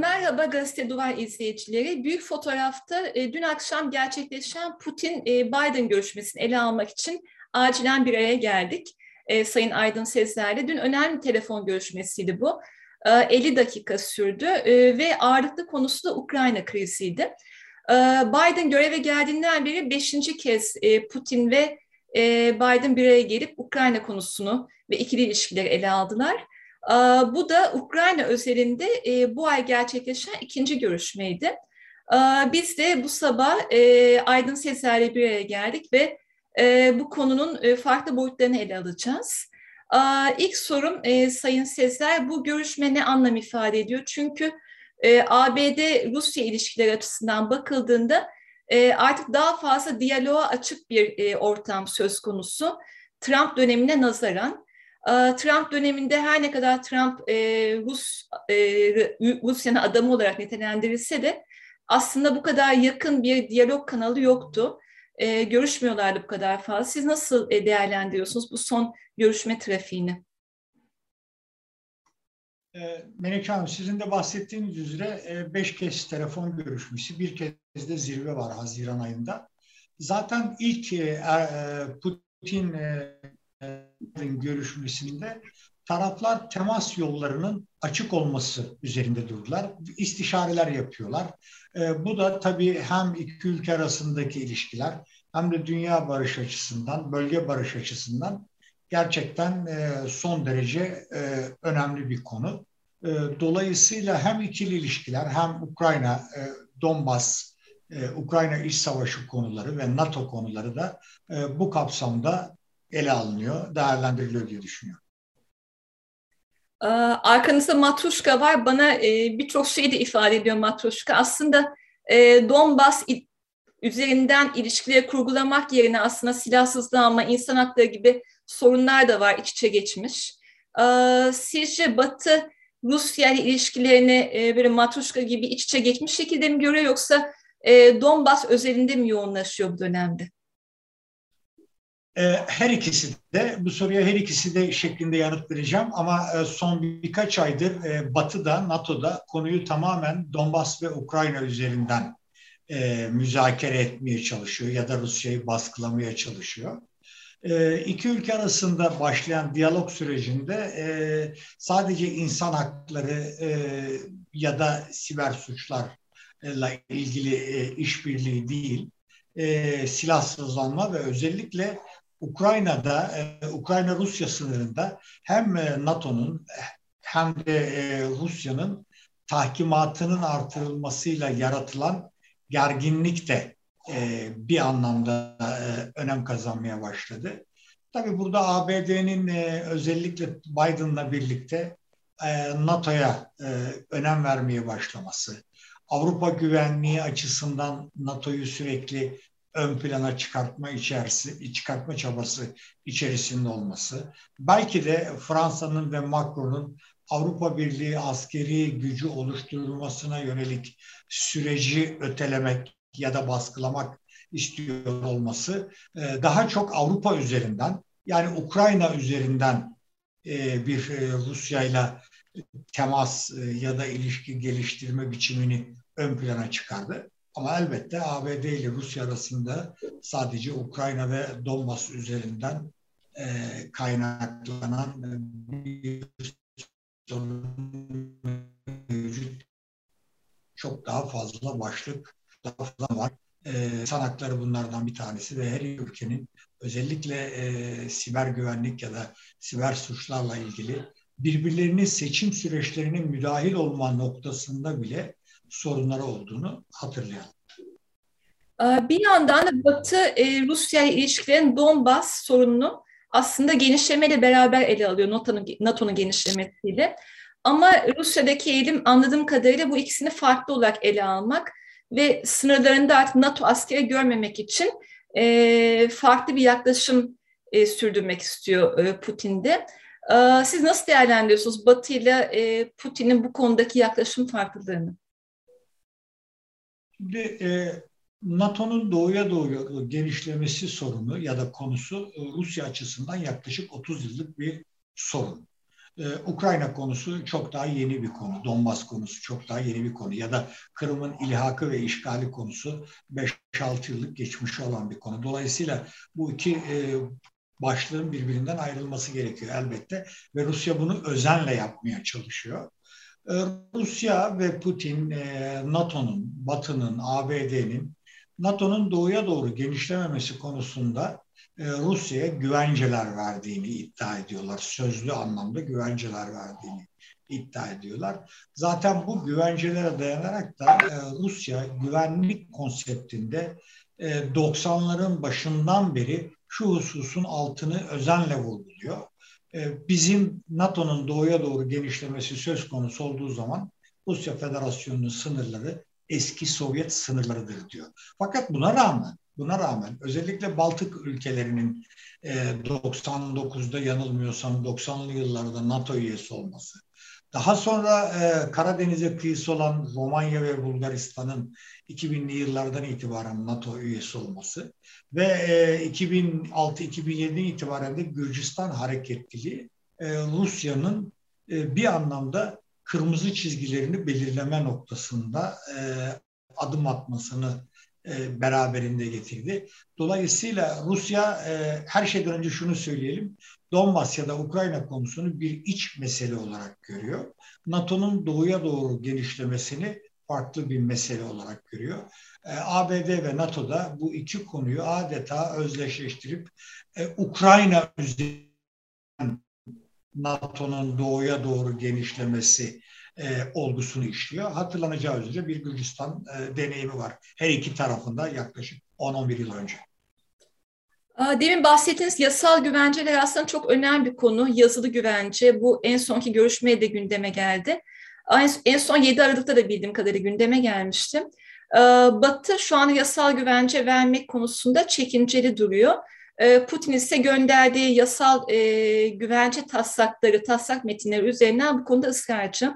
Merhaba Gazete Duvar izleyicileri. Büyük fotoğrafta e, dün akşam gerçekleşen Putin-Biden görüşmesini ele almak için acilen bir araya geldik. E, Sayın Aydın Sezler'le. Dün önemli telefon görüşmesiydi bu. E, 50 dakika sürdü e, ve ağırlıklı konusu da Ukrayna kriziydi. E, Biden göreve geldiğinden beri beşinci kez e, Putin ve e, Biden bir araya gelip Ukrayna konusunu ve ikili ilişkileri ele aldılar. Bu da Ukrayna özelinde e, bu ay gerçekleşen ikinci görüşmeydi. Biz de bu sabah e, Aydın Sezer'le bir araya geldik ve e, bu konunun farklı boyutlarını ele alacağız. İlk sorum Sayın Sezer, bu görüşme ne anlam ifade ediyor? Çünkü ABD-Rusya ilişkileri açısından bakıldığında artık daha fazla diyaloğa açık bir ortam söz konusu. Trump dönemine nazaran. Trump döneminde her ne kadar Trump e, Rus e, Rusya'nın adamı olarak nitelendirilse de aslında bu kadar yakın bir diyalog kanalı yoktu. E, görüşmüyorlardı bu kadar fazla. Siz nasıl e, değerlendiriyorsunuz bu son görüşme trafiğini? Melek Hanım sizin de bahsettiğiniz üzere beş kez telefon görüşmesi, bir kez de zirve var Haziran ayında. Zaten ilk Putin görüşmesinde taraflar temas yollarının açık olması üzerinde durdular. İstişareler yapıyorlar. E, bu da tabii hem iki ülke arasındaki ilişkiler hem de dünya barış açısından, bölge barış açısından gerçekten e, son derece e, önemli bir konu. E, dolayısıyla hem ikili ilişkiler hem Ukrayna, e, Donbas, e, Ukrayna iç savaşı konuları ve NATO konuları da e, bu kapsamda ele alınıyor, değerlendiriliyor diye düşünüyorum. Ee, arkanızda Matruşka var. Bana e, birçok şey de ifade ediyor Matruşka. Aslında e, Donbas üzerinden ilişkileri kurgulamak yerine aslında silahsızlanma, insan hakları gibi sorunlar da var, iç içe geçmiş. Ee, sizce Batı Rusya ile ilişkilerini e, böyle Matruşka gibi iç içe geçmiş şekilde mi görüyor yoksa Donbas özelinde mi yoğunlaşıyor bu dönemde? Ee, her ikisi de, bu soruya her ikisi de şeklinde yanıt vereceğim ama e, son birkaç aydır e, Batı'da, NATO'da konuyu tamamen Donbas ve Ukrayna üzerinden e, müzakere etmeye çalışıyor ya da Rusya'yı baskılamaya çalışıyor. İki ülke arasında başlayan diyalog sürecinde sadece insan hakları ya da siber suçlarla ilgili işbirliği değil, silahsızlanma ve özellikle Ukrayna'da, e, Ukrayna-Rusya sınırında hem e, NATO'nun hem de e, Rusya'nın tahkimatının artırılmasıyla yaratılan gerginlik de bir anlamda önem kazanmaya başladı. Tabii burada ABD'nin özellikle Biden'la birlikte NATO'ya önem vermeye başlaması, Avrupa güvenliği açısından NATO'yu sürekli ön plana çıkartma içerisi, çıkartma çabası içerisinde olması. Belki de Fransa'nın ve Macron'un Avrupa Birliği askeri gücü oluşturulmasına yönelik süreci ötelemek ya da baskılamak istiyor olması e, daha çok Avrupa üzerinden yani Ukrayna üzerinden e, bir e, Rusya ile temas ya da ilişki geliştirme biçimini ön plana çıkardı. Ama elbette ABD ile Rusya arasında sadece Ukrayna ve Donbas üzerinden e, kaynaklanan bir mevcut. Çok daha fazla başlık daha fazla var. E, sanatları bunlardan bir tanesi ve her ülkenin özellikle e, siber güvenlik ya da siber suçlarla ilgili birbirlerinin seçim süreçlerine müdahil olma noktasında bile sorunları olduğunu hatırlayalım. Ee, bir yandan da Batı e, Rusya ilişkilerin Donbas sorununu aslında genişlemeyle beraber ele alıyor NATO'nun NATO'nun genişlemesiyle. Ama Rusya'daki eğilim anladığım kadarıyla bu ikisini farklı olarak ele almak ve sınırlarında artık NATO askeri görmemek için e, farklı bir yaklaşım e, sürdürmek istiyor Putin'de. Siz nasıl değerlendiriyorsunuz Batı ile Putin'in bu konudaki yaklaşım farklılığını? Şimdi e, NATO'nun doğuya doğru genişlemesi sorunu ya da konusu Rusya açısından yaklaşık 30 yıllık bir sorun. Ee, Ukrayna konusu çok daha yeni bir konu. Donbas konusu çok daha yeni bir konu. Ya da Kırım'ın ilhakı ve işgali konusu 5-6 yıllık geçmiş olan bir konu. Dolayısıyla bu iki e, başlığın birbirinden ayrılması gerekiyor elbette. Ve Rusya bunu özenle yapmaya çalışıyor. Ee, Rusya ve Putin, e, NATO'nun, Batı'nın, ABD'nin NATO'nun doğuya doğru genişlememesi konusunda e, Rusya'ya güvenceler verdiğini iddia ediyorlar. Sözlü anlamda güvenceler verdiğini iddia ediyorlar. Zaten bu güvencelere dayanarak da e, Rusya güvenlik konseptinde 90'ların e, başından beri şu hususun altını özenle vurguluyor. Bizim NATO'nun doğuya doğru genişlemesi söz konusu olduğu zaman Rusya Federasyonu'nun sınırları eski Sovyet sınırlarıdır diyor. Fakat buna rağmen Buna rağmen özellikle Baltık ülkelerinin e, 99'da yanılmıyorsam 90'lı yıllarda NATO üyesi olması, daha sonra e, Karadeniz'e kıyısı olan Romanya ve Bulgaristan'ın 2000'li yıllardan itibaren NATO üyesi olması ve e, 2006-2007'den itibaren de Gürcistan hareketliliği e, Rusya'nın e, bir anlamda kırmızı çizgilerini belirleme noktasında e, adım atmasını e, beraberinde getirdi. Dolayısıyla Rusya e, her şeyden önce şunu söyleyelim. Donbas ya da Ukrayna konusunu bir iç mesele olarak görüyor. NATO'nun doğuya doğru genişlemesini farklı bir mesele olarak görüyor. E, ABD ve NATO da bu iki konuyu adeta özdeşleştirip Ukrayna üzerinden NATO'nun doğuya doğru genişlemesi e, olgusunu işliyor. Hatırlanacağı üzere bir Gürcistan e, deneyimi var. Her iki tarafında yaklaşık 10-11 yıl önce. Demin bahsettiğiniz yasal güvenceler aslında çok önemli bir konu. Yazılı güvence bu en sonki görüşmeye de gündeme geldi. En son 7 Aralık'ta da bildiğim kadarıyla gündeme gelmişti. Batı şu an yasal güvence vermek konusunda çekinceli duruyor. Putin ise gönderdiği yasal e, güvence taslakları, taslak metinleri üzerinden bu konuda ısrarcı.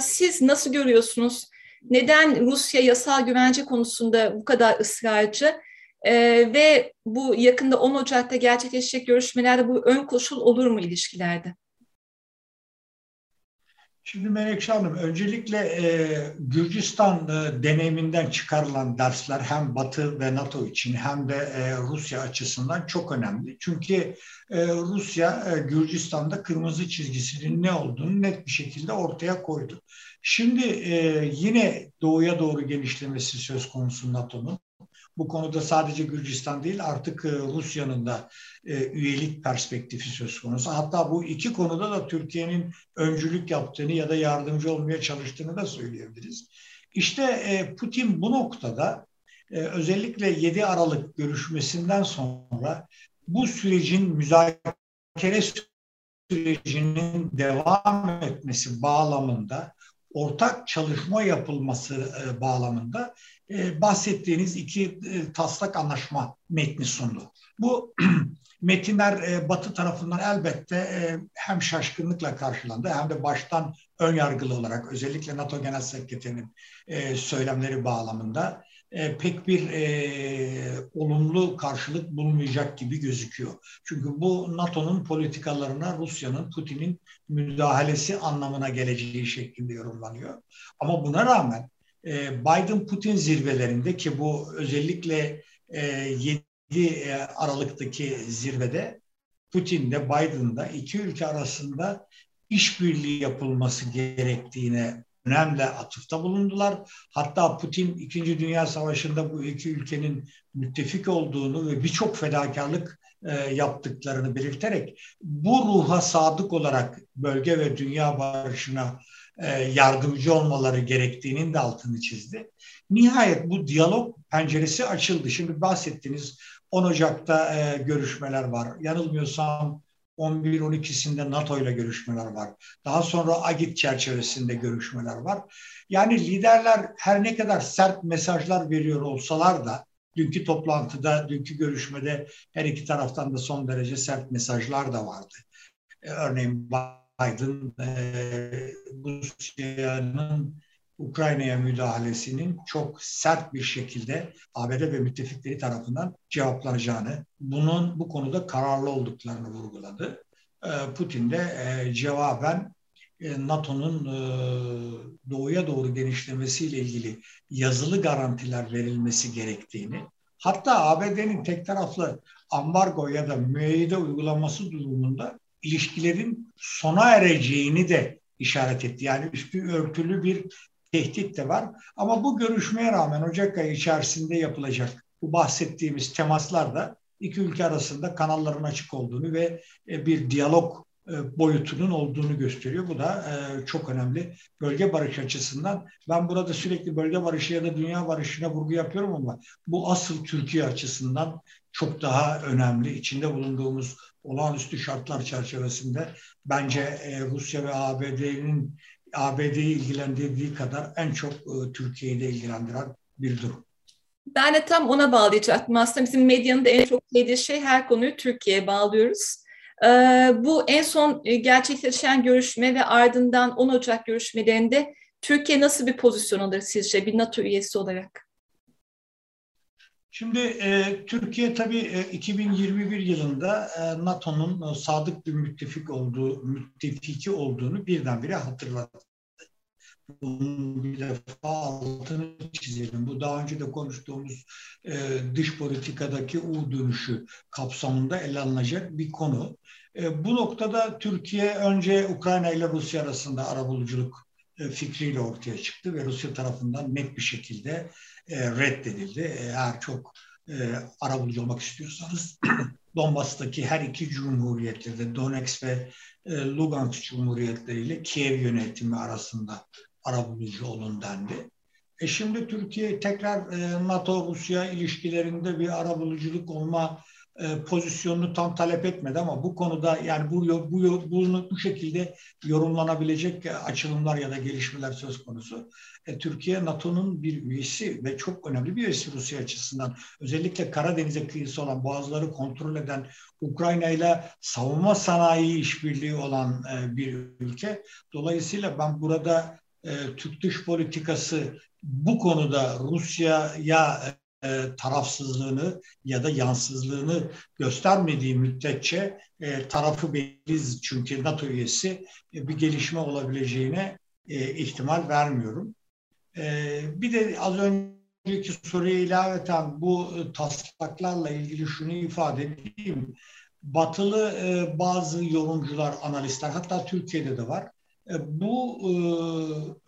Siz nasıl görüyorsunuz? Neden Rusya yasal güvence konusunda bu kadar ısrarcı? ve bu yakında 10 Ocak'ta gerçekleşecek görüşmelerde bu ön koşul olur mu ilişkilerde? Şimdi Menekşe Hanım, öncelikle e, Gürcistan e, deneyiminden çıkarılan dersler hem Batı ve NATO için hem de e, Rusya açısından çok önemli. Çünkü e, Rusya e, Gürcistan'da kırmızı çizgisinin ne olduğunu net bir şekilde ortaya koydu. Şimdi e, yine doğuya doğru genişlemesi söz konusu NATO'nun. Bu konuda sadece Gürcistan değil artık e, Rusya'nın da e, üyelik perspektifi söz konusu. Hatta bu iki konuda da Türkiye'nin öncülük yaptığını ya da yardımcı olmaya çalıştığını da söyleyebiliriz. İşte e, Putin bu noktada özellikle 7 Aralık görüşmesinden sonra bu sürecin müzakere sürecinin devam etmesi bağlamında ortak çalışma yapılması bağlamında e, bahsettiğiniz iki e, taslak anlaşma metni sundu. Bu metinler e, Batı tarafından elbette e, hem şaşkınlıkla karşılandı hem de baştan ön yargılı olarak özellikle NATO Genel Sekreterinin e, söylemleri bağlamında e, pek bir e, olumlu karşılık bulmayacak gibi gözüküyor. Çünkü bu NATO'nun politikalarına Rusya'nın, Putin'in müdahalesi anlamına geleceği şeklinde yorumlanıyor. Ama buna rağmen Biden-Putin zirvelerinde ki bu özellikle 7 e, e, Aralık'taki zirvede Putin'de Biden'da iki ülke arasında işbirliği yapılması gerektiğine önemli atıfta bulundular. Hatta Putin İkinci Dünya Savaşı'nda bu iki ülkenin müttefik olduğunu ve birçok fedakarlık yaptıklarını belirterek bu ruha sadık olarak bölge ve dünya barışına e, yardımcı olmaları gerektiğinin de altını çizdi. Nihayet bu diyalog penceresi açıldı. Şimdi bahsettiğiniz 10 Ocak'ta e, görüşmeler var. Yanılmıyorsam 11-12'sinde NATO ile görüşmeler var. Daha sonra AGİT çerçevesinde görüşmeler var. Yani liderler her ne kadar sert mesajlar veriyor olsalar da dünkü toplantıda, dünkü görüşmede her iki taraftan da son derece sert mesajlar da vardı. E, örneğin Biden e, Rusya'nın Ukrayna'ya müdahalesinin çok sert bir şekilde ABD ve müttefikleri tarafından cevaplanacağını, bunun bu konuda kararlı olduklarını vurguladı. E, Putin de e, cevaben e, NATO'nun doğuya doğru genişlemesiyle ilgili yazılı garantiler verilmesi gerektiğini, hatta ABD'nin tek taraflı ambargo ya da müeyyide uygulaması durumunda ilişkilerin sona ereceğini de işaret etti. Yani üstü örtülü bir tehdit de var. Ama bu görüşmeye rağmen Ocak ayı içerisinde yapılacak bu bahsettiğimiz temaslar da iki ülke arasında kanalların açık olduğunu ve e, bir diyalog e, boyutunun olduğunu gösteriyor. Bu da e, çok önemli bölge barışı açısından. Ben burada sürekli bölge barışı ya da dünya barışına vurgu yapıyorum ama bu asıl Türkiye açısından çok daha önemli. İçinde bulunduğumuz olağanüstü şartlar çerçevesinde bence Rusya ve ABD'nin ABD'yi ilgilendirdiği kadar en çok e, Türkiye'yi de ilgilendiren bir durum. Ben de tam ona bağlayacaktım. Aslında bizim medyanın da en çok dediği şey her konuyu Türkiye'ye bağlıyoruz. Ee, bu en son e, gerçekleşen görüşme ve ardından 10 Ocak görüşmelerinde Türkiye nasıl bir pozisyon alır sizce bir NATO üyesi olarak? Şimdi e, Türkiye tabii e, 2021 yılında e, NATO'nun e, sadık bir müttefik olduğu, müttefiki olduğunu birdenbire hatırlattı. Bunun bir defa altını çizelim. Bu daha önce de konuştuğumuz e, dış politikadaki U dönüşü kapsamında ele alınacak bir konu. E, bu noktada Türkiye önce Ukrayna ile Rusya arasında arabuluculuk e, fikriyle ortaya çıktı ve Rusya tarafından net bir şekilde e, reddedildi. Eğer çok e, arabulucu olmak istiyorsanız Donbas'taki her iki cumhuriyetle de Donetsk ve e, Lugansk cumhuriyetleriyle Kiev yönetimi arasında arabulucu olun dendi. E şimdi Türkiye tekrar e, NATO-Rusya ilişkilerinde bir arabuluculuk olma e, pozisyonunu tam talep etmedi ama bu konuda yani bu, bu bunu bu şekilde yorumlanabilecek açılımlar ya da gelişmeler söz konusu. E, Türkiye NATO'nun bir üyesi ve çok önemli bir üyesi Rusya açısından. Özellikle Karadeniz'e kıyısı olan boğazları kontrol eden Ukrayna ile savunma sanayi işbirliği olan e, bir ülke. Dolayısıyla ben burada e, Türk dış politikası bu konuda Rusya'ya e, tarafsızlığını ya da yansızlığını göstermediği müddetçe e, tarafı belliz çünkü NATO üyesi e, bir gelişme olabileceğine e, ihtimal vermiyorum. E, bir de az önceki soruya ilaveten bu e, taslaklarla ilgili şunu ifade edeyim. Batılı e, bazı yorumcular, analistler hatta Türkiye'de de var. E, bu e,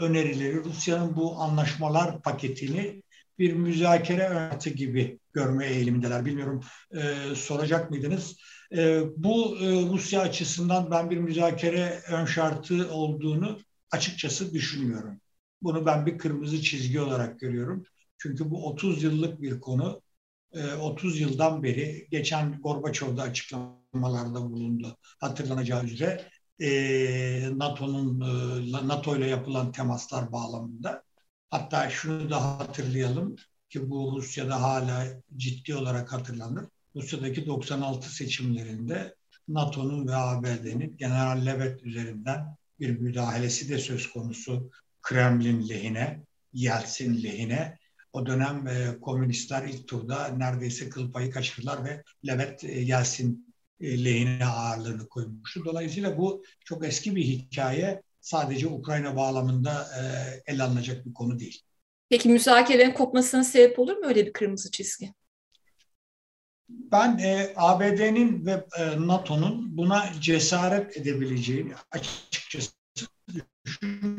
önerileri, Rusya'nın bu anlaşmalar paketini bir müzakere önerisi gibi görme eğilimindeler. Bilmiyorum e, soracak mıydınız? E, bu e, Rusya açısından ben bir müzakere ön şartı olduğunu açıkçası düşünmüyorum. Bunu ben bir kırmızı çizgi olarak görüyorum. Çünkü bu 30 yıllık bir konu. E, 30 yıldan beri geçen Gorbaçov'da açıklamalarda bulundu. Hatırlanacağı üzere e, NATO'nun e, NATO ile yapılan temaslar bağlamında Hatta şunu da hatırlayalım ki bu Rusya'da hala ciddi olarak hatırlanır. Rusya'daki 96 seçimlerinde NATO'nun ve ABD'nin General Levet üzerinden bir müdahalesi de söz konusu Kremlin lehine, Yeltsin lehine. O dönem e, komünistler ilk turda neredeyse kıl payı kaçırdılar ve Levet e, Yeltsin e, lehine ağırlığını koymuştu. Dolayısıyla bu çok eski bir hikaye sadece Ukrayna bağlamında e, ele alınacak bir konu değil. Peki müzakerelerin kopmasına sebep olur mu öyle bir kırmızı çizgi? Ben e, ABD'nin ve e, NATO'nun buna cesaret edebileceğini açıkçası düşünmüyorum.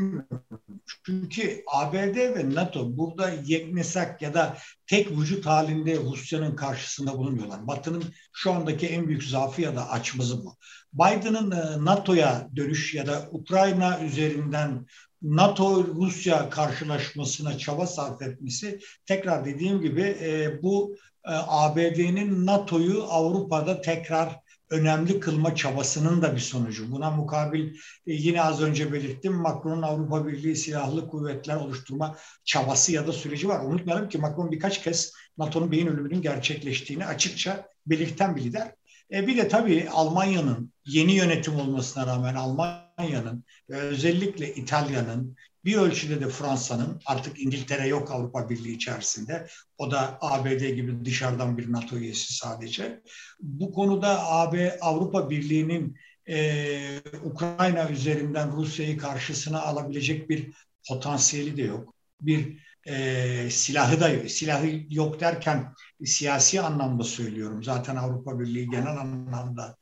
Çünkü ABD ve NATO burada yeknesak ya da tek vücut halinde Rusya'nın karşısında bulunmuyorlar. Batı'nın şu andaki en büyük zaafı ya da açmazı bu. Biden'ın e, NATO'ya dönüş ya da Ukrayna üzerinden NATO-Rusya karşılaşmasına çaba sarf etmesi tekrar dediğim gibi e, bu e, ABD'nin NATO'yu Avrupa'da tekrar önemli kılma çabasının da bir sonucu. Buna mukabil e, yine az önce belirttim Macron'un Avrupa Birliği silahlı kuvvetler oluşturma çabası ya da süreci var. Unutmayalım ki Macron birkaç kez NATO'nun beyin ölümünün gerçekleştiğini açıkça belirten bir lider. E bir de tabii Almanya'nın yeni yönetim olmasına rağmen Almanya'nın özellikle İtalya'nın bir ölçüde de Fransa'nın artık İngiltere yok Avrupa Birliği içerisinde. O da ABD gibi dışarıdan bir NATO üyesi sadece. Bu konuda AB Avrupa Birliği'nin e, Ukrayna üzerinden Rusya'yı karşısına alabilecek bir potansiyeli de yok. Bir e, silahı da yok. Silahı yok derken siyasi anlamda söylüyorum. Zaten Avrupa Birliği genel anlamda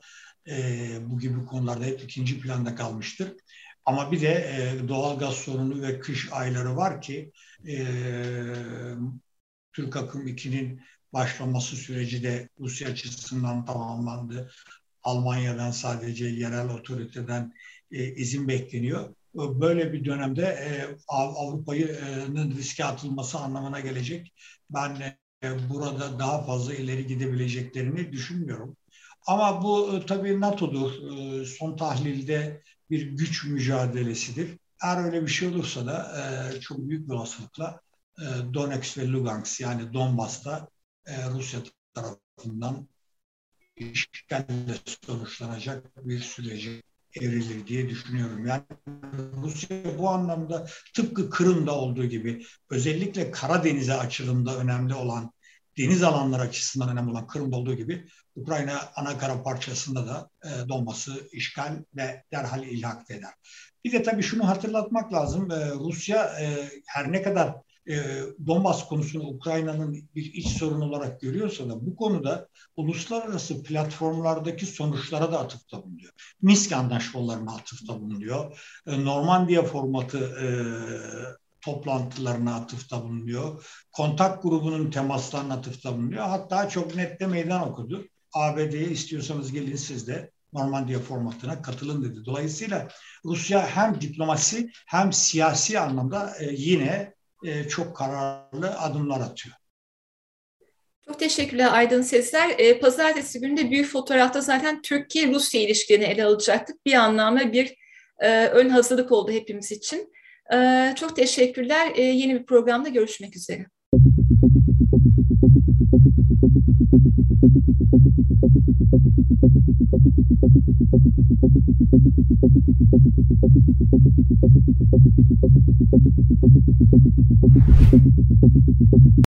e, bu gibi konularda hep ikinci planda kalmıştır. Ama bir de e, doğal gaz sorunu ve kış ayları var ki e, Türk Akım 2'nin başlaması süreci de Rusya açısından tamamlandı. Almanya'dan sadece yerel otoriteden e, izin bekleniyor. Böyle bir dönemde e, Avrupa'nın riske atılması anlamına gelecek. Ben e, burada daha fazla ileri gidebileceklerini düşünmüyorum. Ama bu e, tabii NATO'dur. E, son tahlilde bir güç mücadelesidir. Eğer öyle bir şey olursa da e, çok büyük bir olasılıkla e, Donetsk ve Lugansk yani Donbas'ta e, Rusya tarafından işgalle sonuçlanacak bir süreci evrilir diye düşünüyorum. Yani Rusya bu anlamda tıpkı Kırım'da olduğu gibi özellikle Karadeniz'e açılımda önemli olan deniz alanları açısından önemli olan Kırım'da olduğu gibi Ukrayna ana kara parçasında da e, Donbas'ı işgal ve derhal ilhak eder. Bir de tabii şunu hatırlatmak lazım. E, Rusya e, her ne kadar e, Donbas konusunu Ukrayna'nın bir iç sorun olarak görüyorsa da bu konuda uluslararası platformlardaki sonuçlara da atıfta bulunuyor. Minsk anlaşmalarına atıfta bulunuyor. E, Normandiya formatı e, toplantılarına atıfta bulunuyor. Kontak grubunun temaslarına atıfta bulunuyor. Hatta çok net de meydan okudu. ABD'ye istiyorsanız gelin siz de Normandiya formatına katılın dedi. Dolayısıyla Rusya hem diplomasi hem siyasi anlamda e, yine çok kararlı adımlar atıyor. Çok teşekkürler Aydın Sezler. E, pazartesi günü de büyük fotoğrafta zaten Türkiye-Rusya ilişkilerini ele alacaktık. Bir anlamda bir e, ön hazırlık oldu hepimiz için. E, çok teşekkürler. E, yeni bir programda görüşmek üzere. Thank you. Thank you.